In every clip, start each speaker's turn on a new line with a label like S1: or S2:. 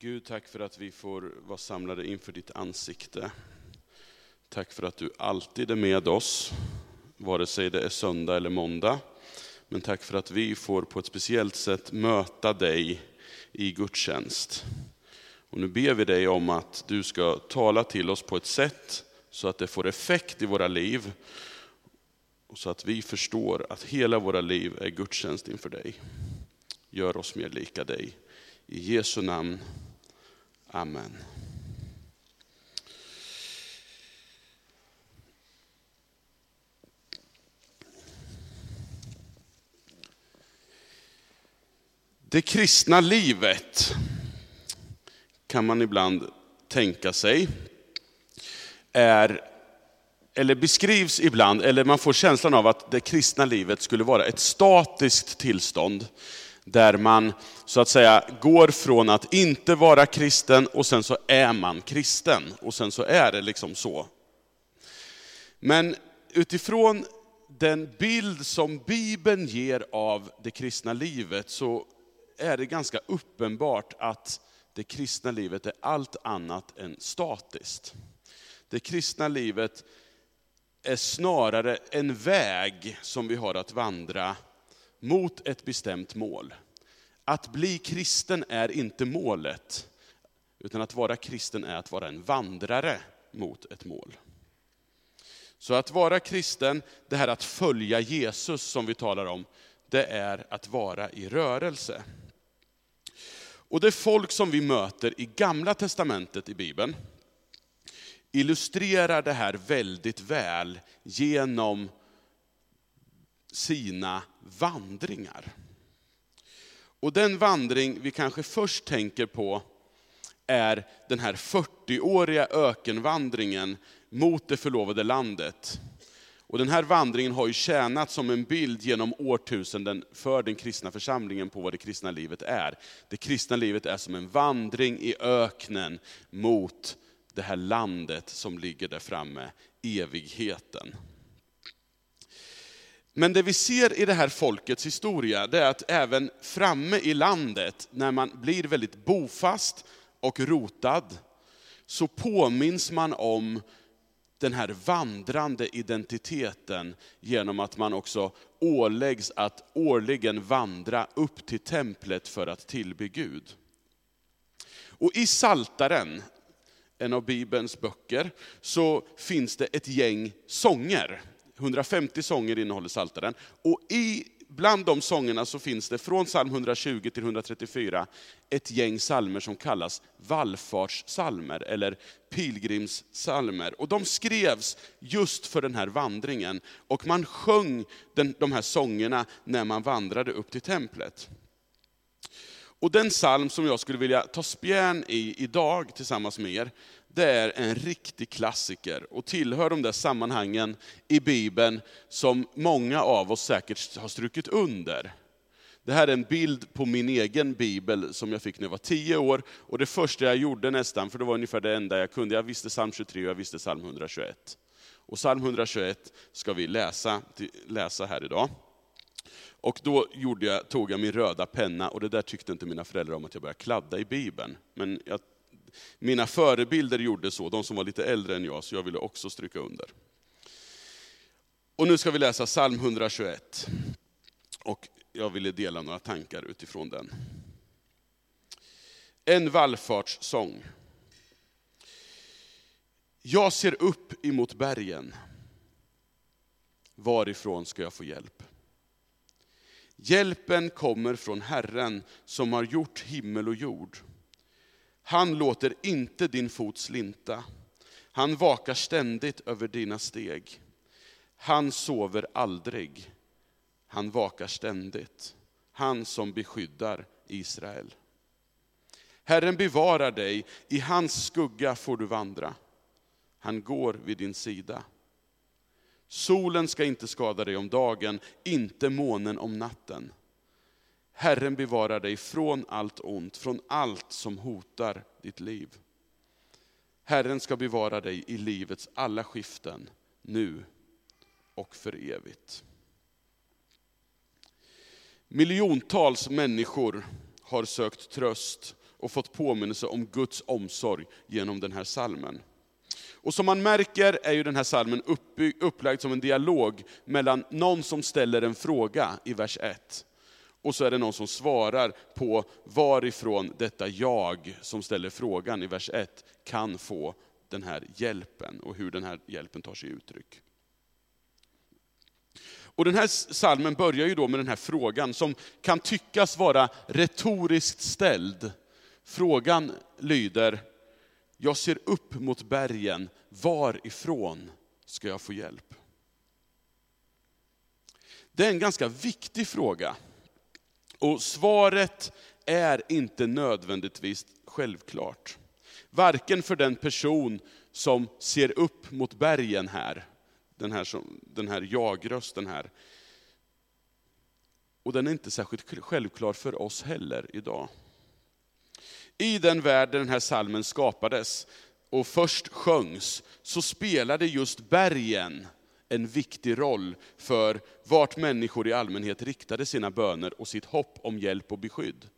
S1: Gud, tack för att vi får vara samlade inför ditt ansikte. Tack för att du alltid är med oss, vare sig det är söndag eller måndag. Men tack för att vi får på ett speciellt sätt möta dig i gudstjänst. Och nu ber vi dig om att du ska tala till oss på ett sätt så att det får effekt i våra liv. Och så att vi förstår att hela våra liv är gudstjänst inför dig. Gör oss mer lika dig. I Jesu namn. Amen. Det kristna livet kan man ibland tänka sig är, eller beskrivs ibland, eller man får känslan av att det kristna livet skulle vara ett statiskt tillstånd. Där man så att säga går från att inte vara kristen och sen så är man kristen. Och sen så är det liksom så. Men utifrån den bild som Bibeln ger av det kristna livet så är det ganska uppenbart att det kristna livet är allt annat än statiskt. Det kristna livet är snarare en väg som vi har att vandra mot ett bestämt mål. Att bli kristen är inte målet, utan att vara kristen är att vara en vandrare mot ett mål. Så att vara kristen, det här att följa Jesus som vi talar om, det är att vara i rörelse. Och det folk som vi möter i gamla testamentet i Bibeln, illustrerar det här väldigt väl genom sina vandringar. Och den vandring vi kanske först tänker på är den här 40-åriga ökenvandringen mot det förlovade landet. Och den här vandringen har ju tjänat som en bild genom årtusenden för den kristna församlingen på vad det kristna livet är. Det kristna livet är som en vandring i öknen mot det här landet som ligger där framme, evigheten. Men det vi ser i det här folkets historia, det är att även framme i landet, när man blir väldigt bofast och rotad, så påminns man om den här vandrande identiteten genom att man också åläggs att årligen vandra upp till templet för att tillbe Gud. Och i Saltaren, en av Bibelns böcker, så finns det ett gäng sånger. 150 sånger innehåller Saltaren. Och i, bland de sångerna så finns det från psalm 120 till 134 ett gäng salmer som kallas vallfartssalmer eller pilgrimssalmer. Och de skrevs just för den här vandringen. Och man sjöng den, de här sångerna när man vandrade upp till templet. Och den psalm som jag skulle vilja ta spjärn i idag tillsammans med er, det är en riktig klassiker och tillhör de där sammanhangen i Bibeln som många av oss säkert har strukit under. Det här är en bild på min egen bibel som jag fick när jag var tio år. Och det första jag gjorde nästan, för det var ungefär det enda jag kunde, jag visste psalm 23 och jag visste psalm 121. Och psalm 121 ska vi läsa, läsa här idag. Och då gjorde jag, tog jag min röda penna, och det där tyckte inte mina föräldrar om att jag började kladda i Bibeln. Men jag, mina förebilder gjorde så, de som var lite äldre än jag, så jag ville också stryka under. Och nu ska vi läsa psalm 121. Och jag ville dela några tankar utifrån den. En vallfartssång. Jag ser upp emot bergen. Varifrån ska jag få hjälp? Hjälpen kommer från Herren som har gjort himmel och jord. Han låter inte din fot slinta. Han vakar ständigt över dina steg. Han sover aldrig. Han vakar ständigt. Han som beskyddar Israel. Herren bevarar dig, i hans skugga får du vandra. Han går vid din sida. Solen ska inte skada dig om dagen, inte månen om natten. Herren bevarar dig från allt ont, från allt som hotar ditt liv. Herren ska bevara dig i livets alla skiften, nu och för evigt. Miljontals människor har sökt tröst och fått påminnelse om Guds omsorg genom den här salmen. Och som man märker är ju den här salmen upplagd som en dialog mellan någon som ställer en fråga i vers 1, och så är det någon som svarar på varifrån detta jag som ställer frågan i vers 1 kan få den här hjälpen och hur den här hjälpen tar sig uttryck. Och den här salmen börjar ju då med den här frågan som kan tyckas vara retoriskt ställd. Frågan lyder, jag ser upp mot bergen, varifrån ska jag få hjälp? Det är en ganska viktig fråga. Och svaret är inte nödvändigtvis självklart. Varken för den person som ser upp mot bergen här, den här, den här jag-rösten här. Och den är inte särskilt självklar för oss heller idag. I den värld där den här salmen skapades och först sjöngs, så spelade just bergen en viktig roll för vart människor i allmänhet riktade sina böner och sitt hopp om hjälp och beskydd.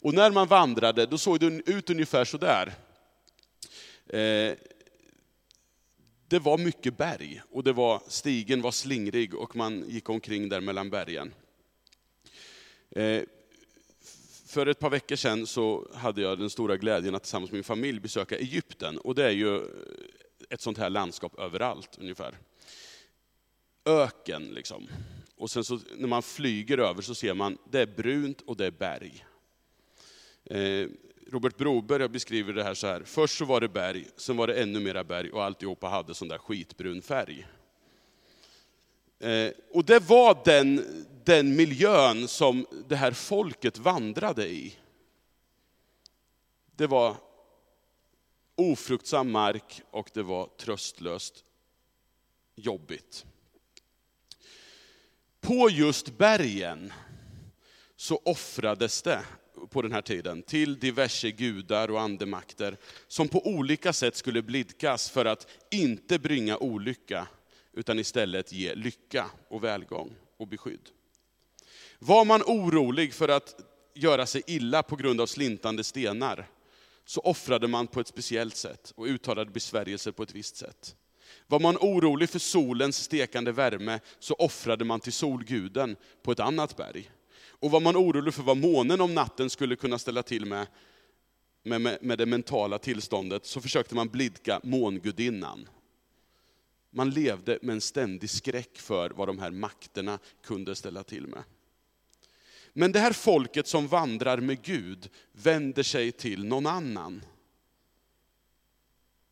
S1: Och när man vandrade, då såg det ut ungefär sådär. Eh, det var mycket berg och det var, stigen var slingrig och man gick omkring där mellan bergen. Eh, för ett par veckor sedan så hade jag den stora glädjen att tillsammans med min familj besöka Egypten. Och det är ju ett sånt här landskap överallt ungefär. Öken liksom. Och sen så när man flyger över så ser man, det är brunt och det är berg. Eh, Robert Broberg beskriver det här så här, först så var det berg, sen var det ännu mera berg och alltihopa hade sån där skitbrun färg. Eh, och det var den, den miljön som det här folket vandrade i. Det var ofruktsam mark och det var tröstlöst jobbigt. På just bergen så offrades det på den här tiden till diverse gudar och andemakter som på olika sätt skulle blidkas för att inte bringa olycka utan istället ge lycka och välgång och beskydd. Var man orolig för att göra sig illa på grund av slintande stenar, så offrade man på ett speciellt sätt och uttalade besvärjelser på ett visst sätt. Var man orolig för solens stekande värme, så offrade man till solguden på ett annat berg. Och var man orolig för vad månen om natten skulle kunna ställa till med, med, med, med det mentala tillståndet, så försökte man blidka mångudinnan. Man levde med en ständig skräck för vad de här makterna kunde ställa till med. Men det här folket som vandrar med Gud vänder sig till någon annan.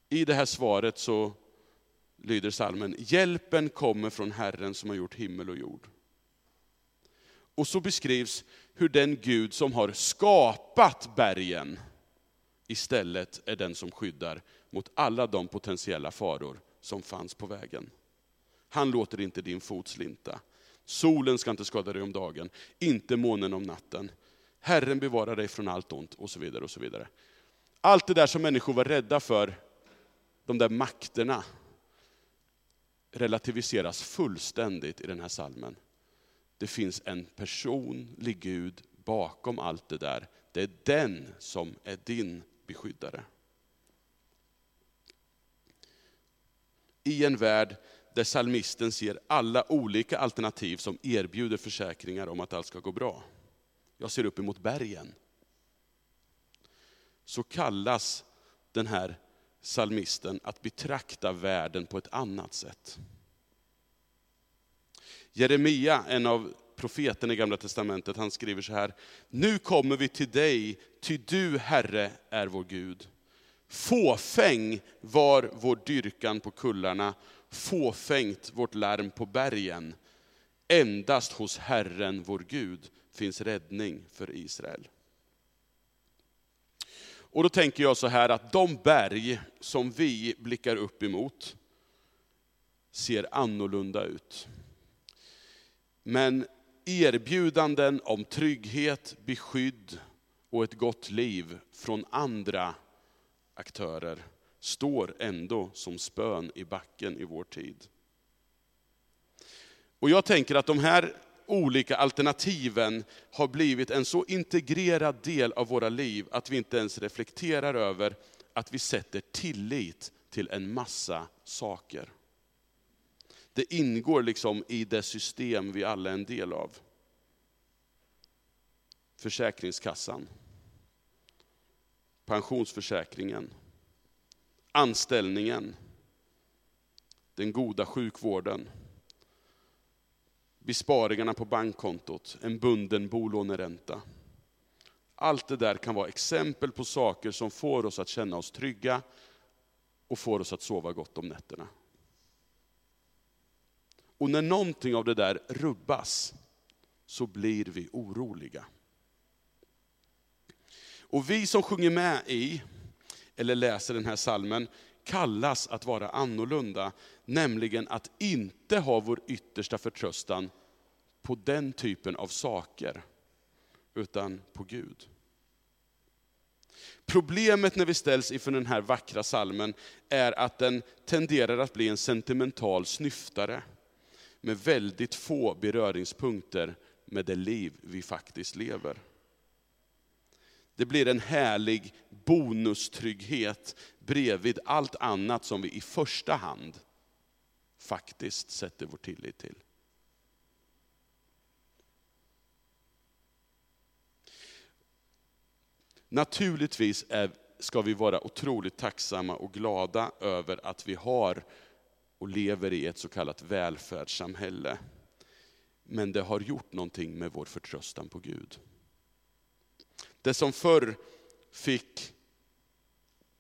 S1: I det här svaret så lyder salmen, hjälpen kommer från Herren som har gjort himmel och jord. Och så beskrivs hur den Gud som har skapat bergen istället är den som skyddar mot alla de potentiella faror som fanns på vägen. Han låter inte din fot slinta. Solen ska inte skada dig om dagen, inte månen om natten. Herren bevarar dig från allt ont och så vidare. och så vidare. Allt det där som människor var rädda för, de där makterna, relativiseras fullständigt i den här salmen. Det finns en personlig Gud bakom allt det där. Det är den som är din beskyddare. i en värld där salmisten ser alla olika alternativ som erbjuder försäkringar om att allt ska gå bra. Jag ser upp emot bergen. Så kallas den här salmisten att betrakta världen på ett annat sätt. Jeremia, en av profeten i Gamla Testamentet, han skriver så här. Nu kommer vi till dig, ty du Herre är vår Gud. Fåfäng var vår dyrkan på kullarna, fåfängt vårt larm på bergen. Endast hos Herren vår Gud finns räddning för Israel. Och då tänker jag så här att de berg som vi blickar upp emot ser annorlunda ut. Men erbjudanden om trygghet, beskydd och ett gott liv från andra aktörer står ändå som spön i backen i vår tid. Och jag tänker att de här olika alternativen har blivit en så integrerad del av våra liv att vi inte ens reflekterar över att vi sätter tillit till en massa saker. Det ingår liksom i det system vi alla är en del av. Försäkringskassan, pensionsförsäkringen, anställningen, den goda sjukvården, besparingarna på bankkontot, en bunden bolåneränta. Allt det där kan vara exempel på saker som får oss att känna oss trygga och får oss att sova gott om nätterna. Och när någonting av det där rubbas så blir vi oroliga. Och vi som sjunger med i, eller läser den här salmen, kallas att vara annorlunda, nämligen att inte ha vår yttersta förtröstan på den typen av saker, utan på Gud. Problemet när vi ställs inför den här vackra salmen är att den tenderar att bli en sentimental snyftare med väldigt få beröringspunkter med det liv vi faktiskt lever. Det blir en härlig bonustrygghet bredvid allt annat som vi i första hand faktiskt sätter vår tillit till. Naturligtvis är, ska vi vara otroligt tacksamma och glada över att vi har och lever i ett så kallat välfärdssamhälle. Men det har gjort någonting med vår förtröstan på Gud. Det som förr fick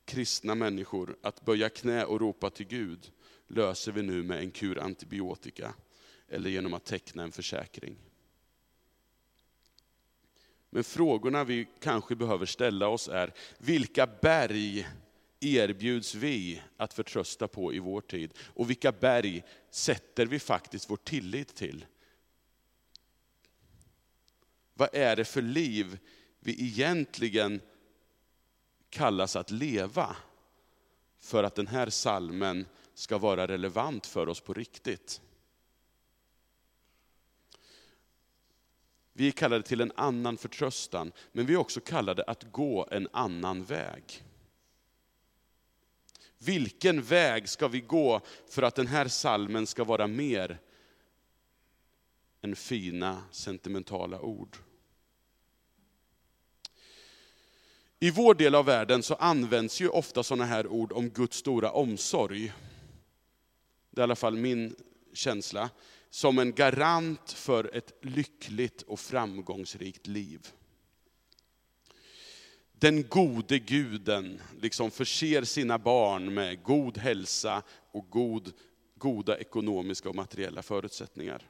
S1: kristna människor att böja knä och ropa till Gud, löser vi nu med en kur antibiotika eller genom att teckna en försäkring. Men frågorna vi kanske behöver ställa oss är, vilka berg erbjuds vi att förtrösta på i vår tid? Och vilka berg sätter vi faktiskt vår tillit till? Vad är det för liv vi egentligen kallas att leva för att den här salmen ska vara relevant för oss på riktigt? Vi är kallade till en annan förtröstan, men vi är också kallade att gå en annan väg. Vilken väg ska vi gå för att den här salmen ska vara mer än fina sentimentala ord? I vår del av världen så används ju ofta sådana här ord om Guds stora omsorg. Det är i alla fall min känsla. Som en garant för ett lyckligt och framgångsrikt liv. Den gode guden liksom förser sina barn med god hälsa och god, goda ekonomiska och materiella förutsättningar.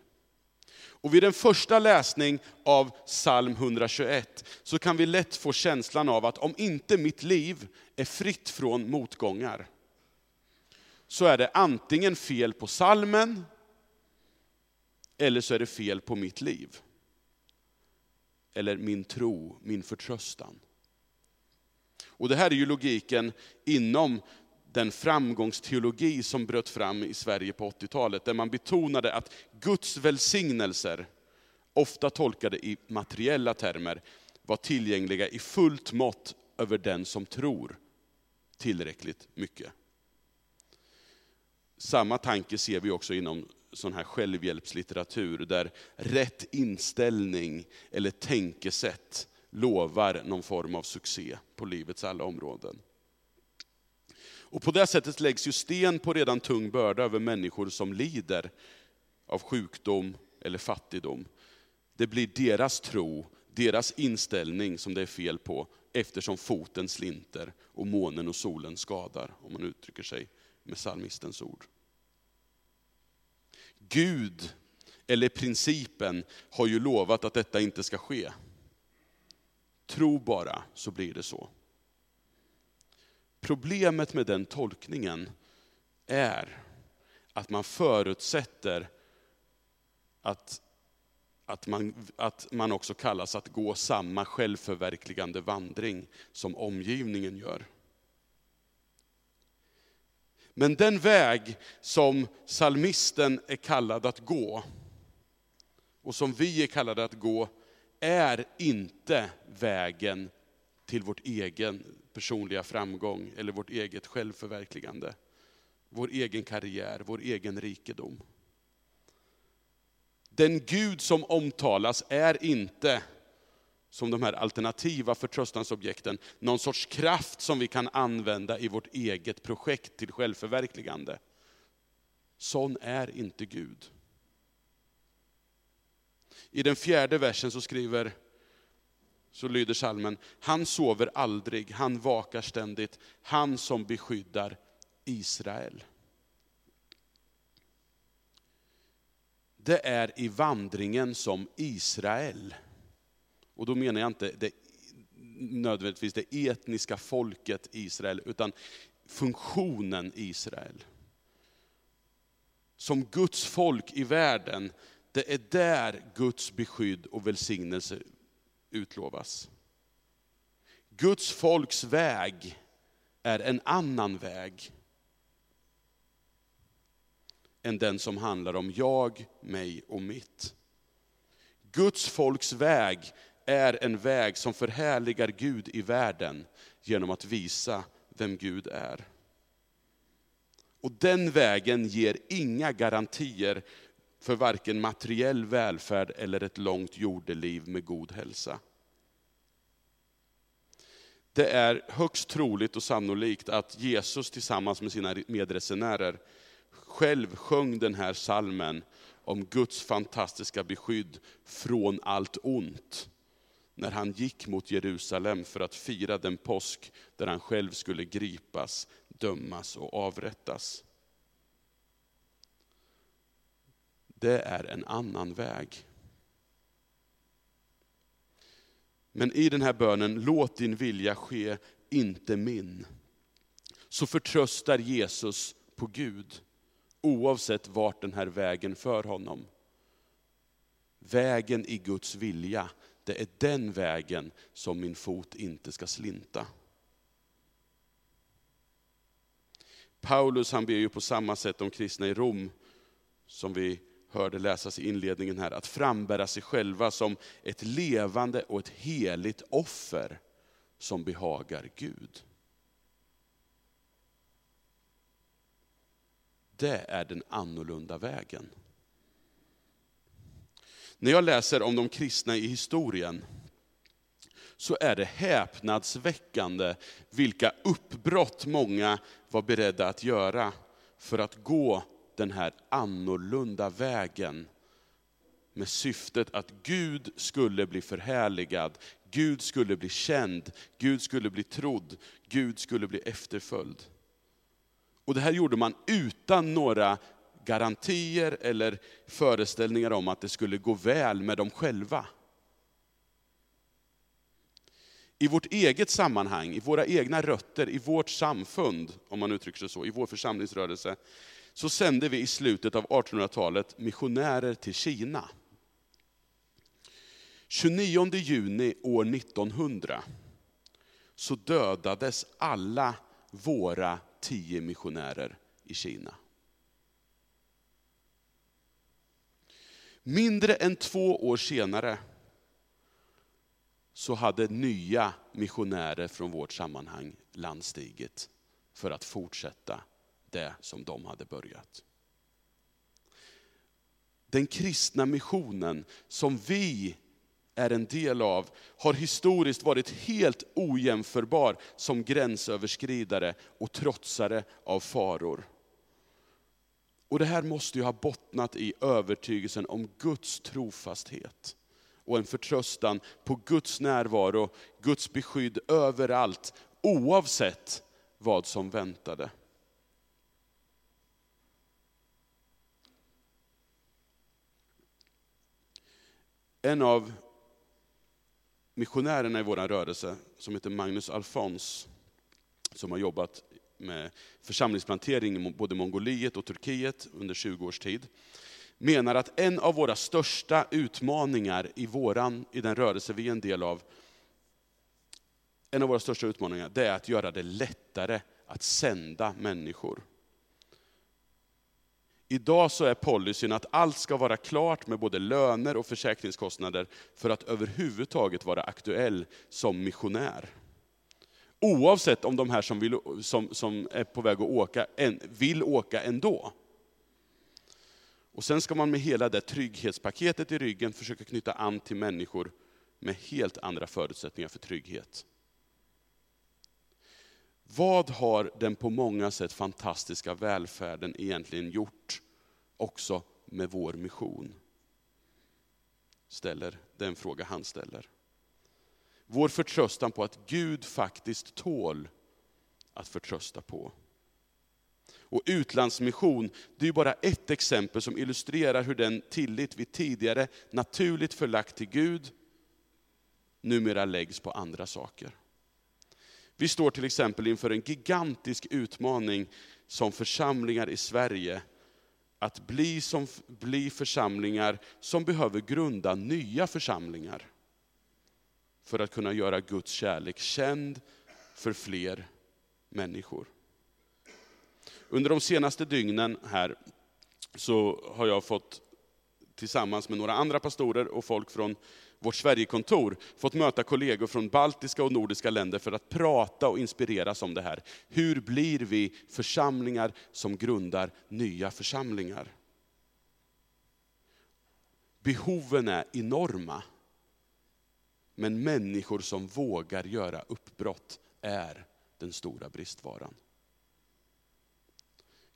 S1: Och vid en första läsning av psalm 121 så kan vi lätt få känslan av att om inte mitt liv är fritt från motgångar, så är det antingen fel på salmen eller så är det fel på mitt liv. Eller min tro, min förtröstan. Och det här är ju logiken inom den framgångsteologi som bröt fram i Sverige på 80-talet, där man betonade att Guds välsignelser, ofta tolkade i materiella termer, var tillgängliga i fullt mått över den som tror tillräckligt mycket. Samma tanke ser vi också inom sån här självhjälpslitteratur, där rätt inställning eller tänkesätt lovar någon form av succé på livets alla områden. Och på det sättet läggs ju sten på redan tung börda över människor som lider av sjukdom eller fattigdom. Det blir deras tro, deras inställning som det är fel på, eftersom foten slinter och månen och solen skadar, om man uttrycker sig med psalmistens ord. Gud, eller principen, har ju lovat att detta inte ska ske. Tro bara, så blir det så. Problemet med den tolkningen är att man förutsätter att, att, man, att man också kallas att gå samma självförverkligande vandring som omgivningen gör. Men den väg som salmisten är kallad att gå, och som vi är kallade att gå, är inte vägen till vårt egen personliga framgång eller vårt eget självförverkligande. Vår egen karriär, vår egen rikedom. Den Gud som omtalas är inte, som de här alternativa förtröstansobjekten, någon sorts kraft som vi kan använda i vårt eget projekt till självförverkligande. Sån är inte Gud. I den fjärde versen så skriver, så lyder salmen, han sover aldrig, han vakar ständigt, han som beskyddar Israel. Det är i vandringen som Israel, och då menar jag inte det, nödvändigtvis det etniska folket Israel, utan funktionen Israel. Som Guds folk i världen, det är där Guds beskydd och välsignelse utlovas. Guds folks väg är en annan väg än den som handlar om jag, mig och mitt. Guds folks väg är en väg som förhärligar Gud i världen genom att visa vem Gud är. Och den vägen ger inga garantier för varken materiell välfärd eller ett långt jordeliv med god hälsa. Det är högst troligt och sannolikt att Jesus tillsammans med sina medresenärer själv sjöng den här salmen om Guds fantastiska beskydd från allt ont. När han gick mot Jerusalem för att fira den påsk där han själv skulle gripas, dömas och avrättas. Det är en annan väg. Men i den här bönen, låt din vilja ske, inte min. Så förtröstar Jesus på Gud, oavsett vart den här vägen för honom. Vägen i Guds vilja, det är den vägen som min fot inte ska slinta. Paulus han ber ju på samma sätt om kristna i Rom, som vi hörde läsas i inledningen här, att frambära sig själva som ett levande och ett heligt offer som behagar Gud. Det är den annorlunda vägen. När jag läser om de kristna i historien, så är det häpnadsväckande vilka uppbrott många var beredda att göra för att gå den här annorlunda vägen med syftet att Gud skulle bli förhärligad, Gud skulle bli känd, Gud skulle bli trodd, Gud skulle bli efterföljd. Och det här gjorde man utan några garantier eller föreställningar om att det skulle gå väl med dem själva. I vårt eget sammanhang, i våra egna rötter, i vårt samfund, om man uttrycker sig så, i vår församlingsrörelse, så sände vi i slutet av 1800-talet missionärer till Kina. 29 juni år 1900 så dödades alla våra tio missionärer i Kina. Mindre än två år senare så hade nya missionärer från vårt sammanhang landstigit för att fortsätta det som de hade börjat. Den kristna missionen som vi är en del av, har historiskt varit helt ojämförbar som gränsöverskridare och trotsare av faror. Och det här måste ju ha bottnat i övertygelsen om Guds trofasthet och en förtröstan på Guds närvaro, Guds beskydd överallt, oavsett vad som väntade. En av missionärerna i vår rörelse, som heter Magnus Alfons, som har jobbat med församlingsplantering i både Mongoliet och Turkiet under 20 års tid, menar att en av våra största utmaningar i, våran, i den rörelse vi är en del av, en av våra största utmaningar, det är att göra det lättare att sända människor. Idag så är policyn att allt ska vara klart med både löner och försäkringskostnader för att överhuvudtaget vara aktuell som missionär. Oavsett om de här som, vill, som, som är på väg att åka en, vill åka ändå. Och sen ska man med hela det trygghetspaketet i ryggen försöka knyta an till människor med helt andra förutsättningar för trygghet. Vad har den på många sätt fantastiska välfärden egentligen gjort också med vår mission? Ställer den fråga han ställer. Vår förtröstan på att Gud faktiskt tål att förtrösta på. Och utlandsmission, det är bara ett exempel som illustrerar hur den tillit vi tidigare naturligt förlagt till Gud, numera läggs på andra saker. Vi står till exempel inför en gigantisk utmaning som församlingar i Sverige, att bli, som, bli församlingar som behöver grunda nya församlingar för att kunna göra Guds kärlek känd för fler människor. Under de senaste dygnen här så har jag fått tillsammans med några andra pastorer och folk från vårt Sverigekontor fått möta kollegor från baltiska och nordiska länder för att prata och inspireras om det här. Hur blir vi församlingar som grundar nya församlingar? Behoven är enorma. Men människor som vågar göra uppbrott är den stora bristvaran.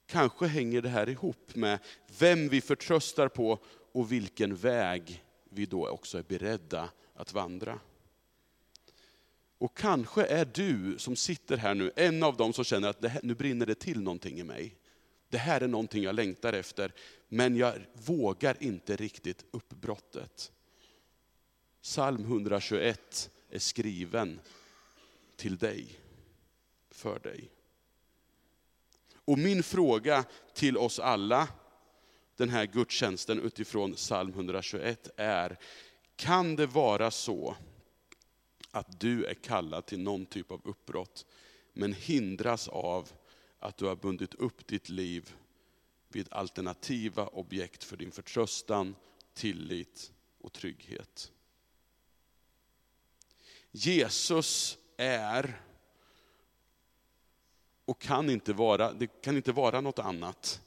S1: Kanske hänger det här ihop med vem vi förtröstar på och vilken väg vi då också är beredda att vandra. Och kanske är du som sitter här nu en av dem som känner att här, nu brinner det till någonting i mig. Det här är någonting jag längtar efter, men jag vågar inte riktigt uppbrottet. Psalm 121 är skriven till dig, för dig. Och min fråga till oss alla, den här gudstjänsten utifrån psalm 121 är, kan det vara så att du är kallad till någon typ av uppbrott, men hindras av att du har bundit upp ditt liv vid alternativa objekt för din förtröstan, tillit och trygghet. Jesus är och kan inte vara, det kan inte vara något annat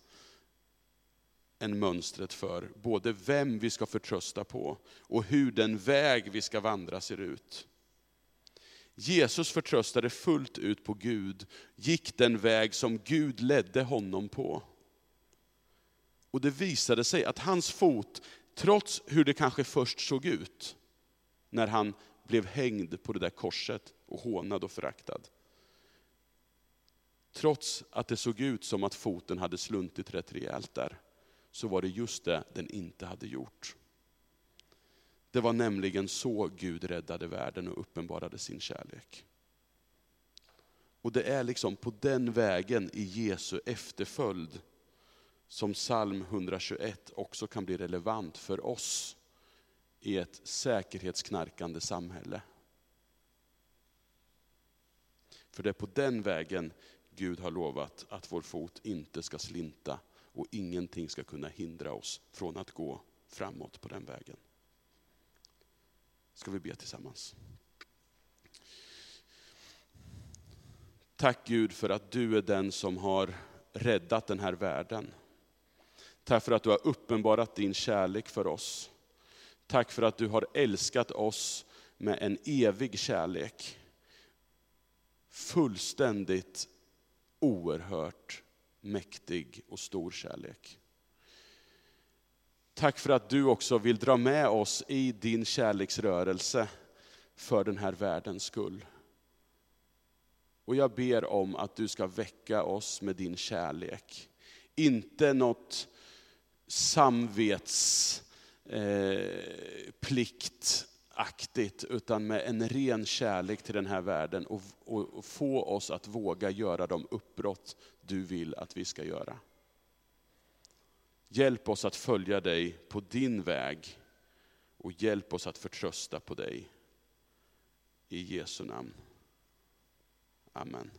S1: än mönstret för både vem vi ska förtrösta på och hur den väg vi ska vandra ser ut. Jesus förtröstade fullt ut på Gud, gick den väg som Gud ledde honom på. Och det visade sig att hans fot, trots hur det kanske först såg ut, när han blev hängd på det där korset och hånad och föraktad. Trots att det såg ut som att foten hade sluntit rätt rejält där, så var det just det den inte hade gjort. Det var nämligen så Gud räddade världen och uppenbarade sin kärlek. Och det är liksom på den vägen i Jesu efterföljd som psalm 121 också kan bli relevant för oss i ett säkerhetsknarkande samhälle. För det är på den vägen Gud har lovat att vår fot inte ska slinta och ingenting ska kunna hindra oss från att gå framåt på den vägen. Ska vi be tillsammans. Tack Gud för att du är den som har räddat den här världen. Tack för att du har uppenbarat din kärlek för oss. Tack för att du har älskat oss med en evig kärlek. Fullständigt oerhört mäktig och stor kärlek. Tack för att du också vill dra med oss i din kärleksrörelse för den här världens skull. Och jag ber om att du ska väcka oss med din kärlek. Inte något samvets eh, pliktaktigt, utan med en ren kärlek till den här världen och, och, och få oss att våga göra de uppbrott du vill att vi ska göra. Hjälp oss att följa dig på din väg och hjälp oss att förtrösta på dig. I Jesu namn. Amen.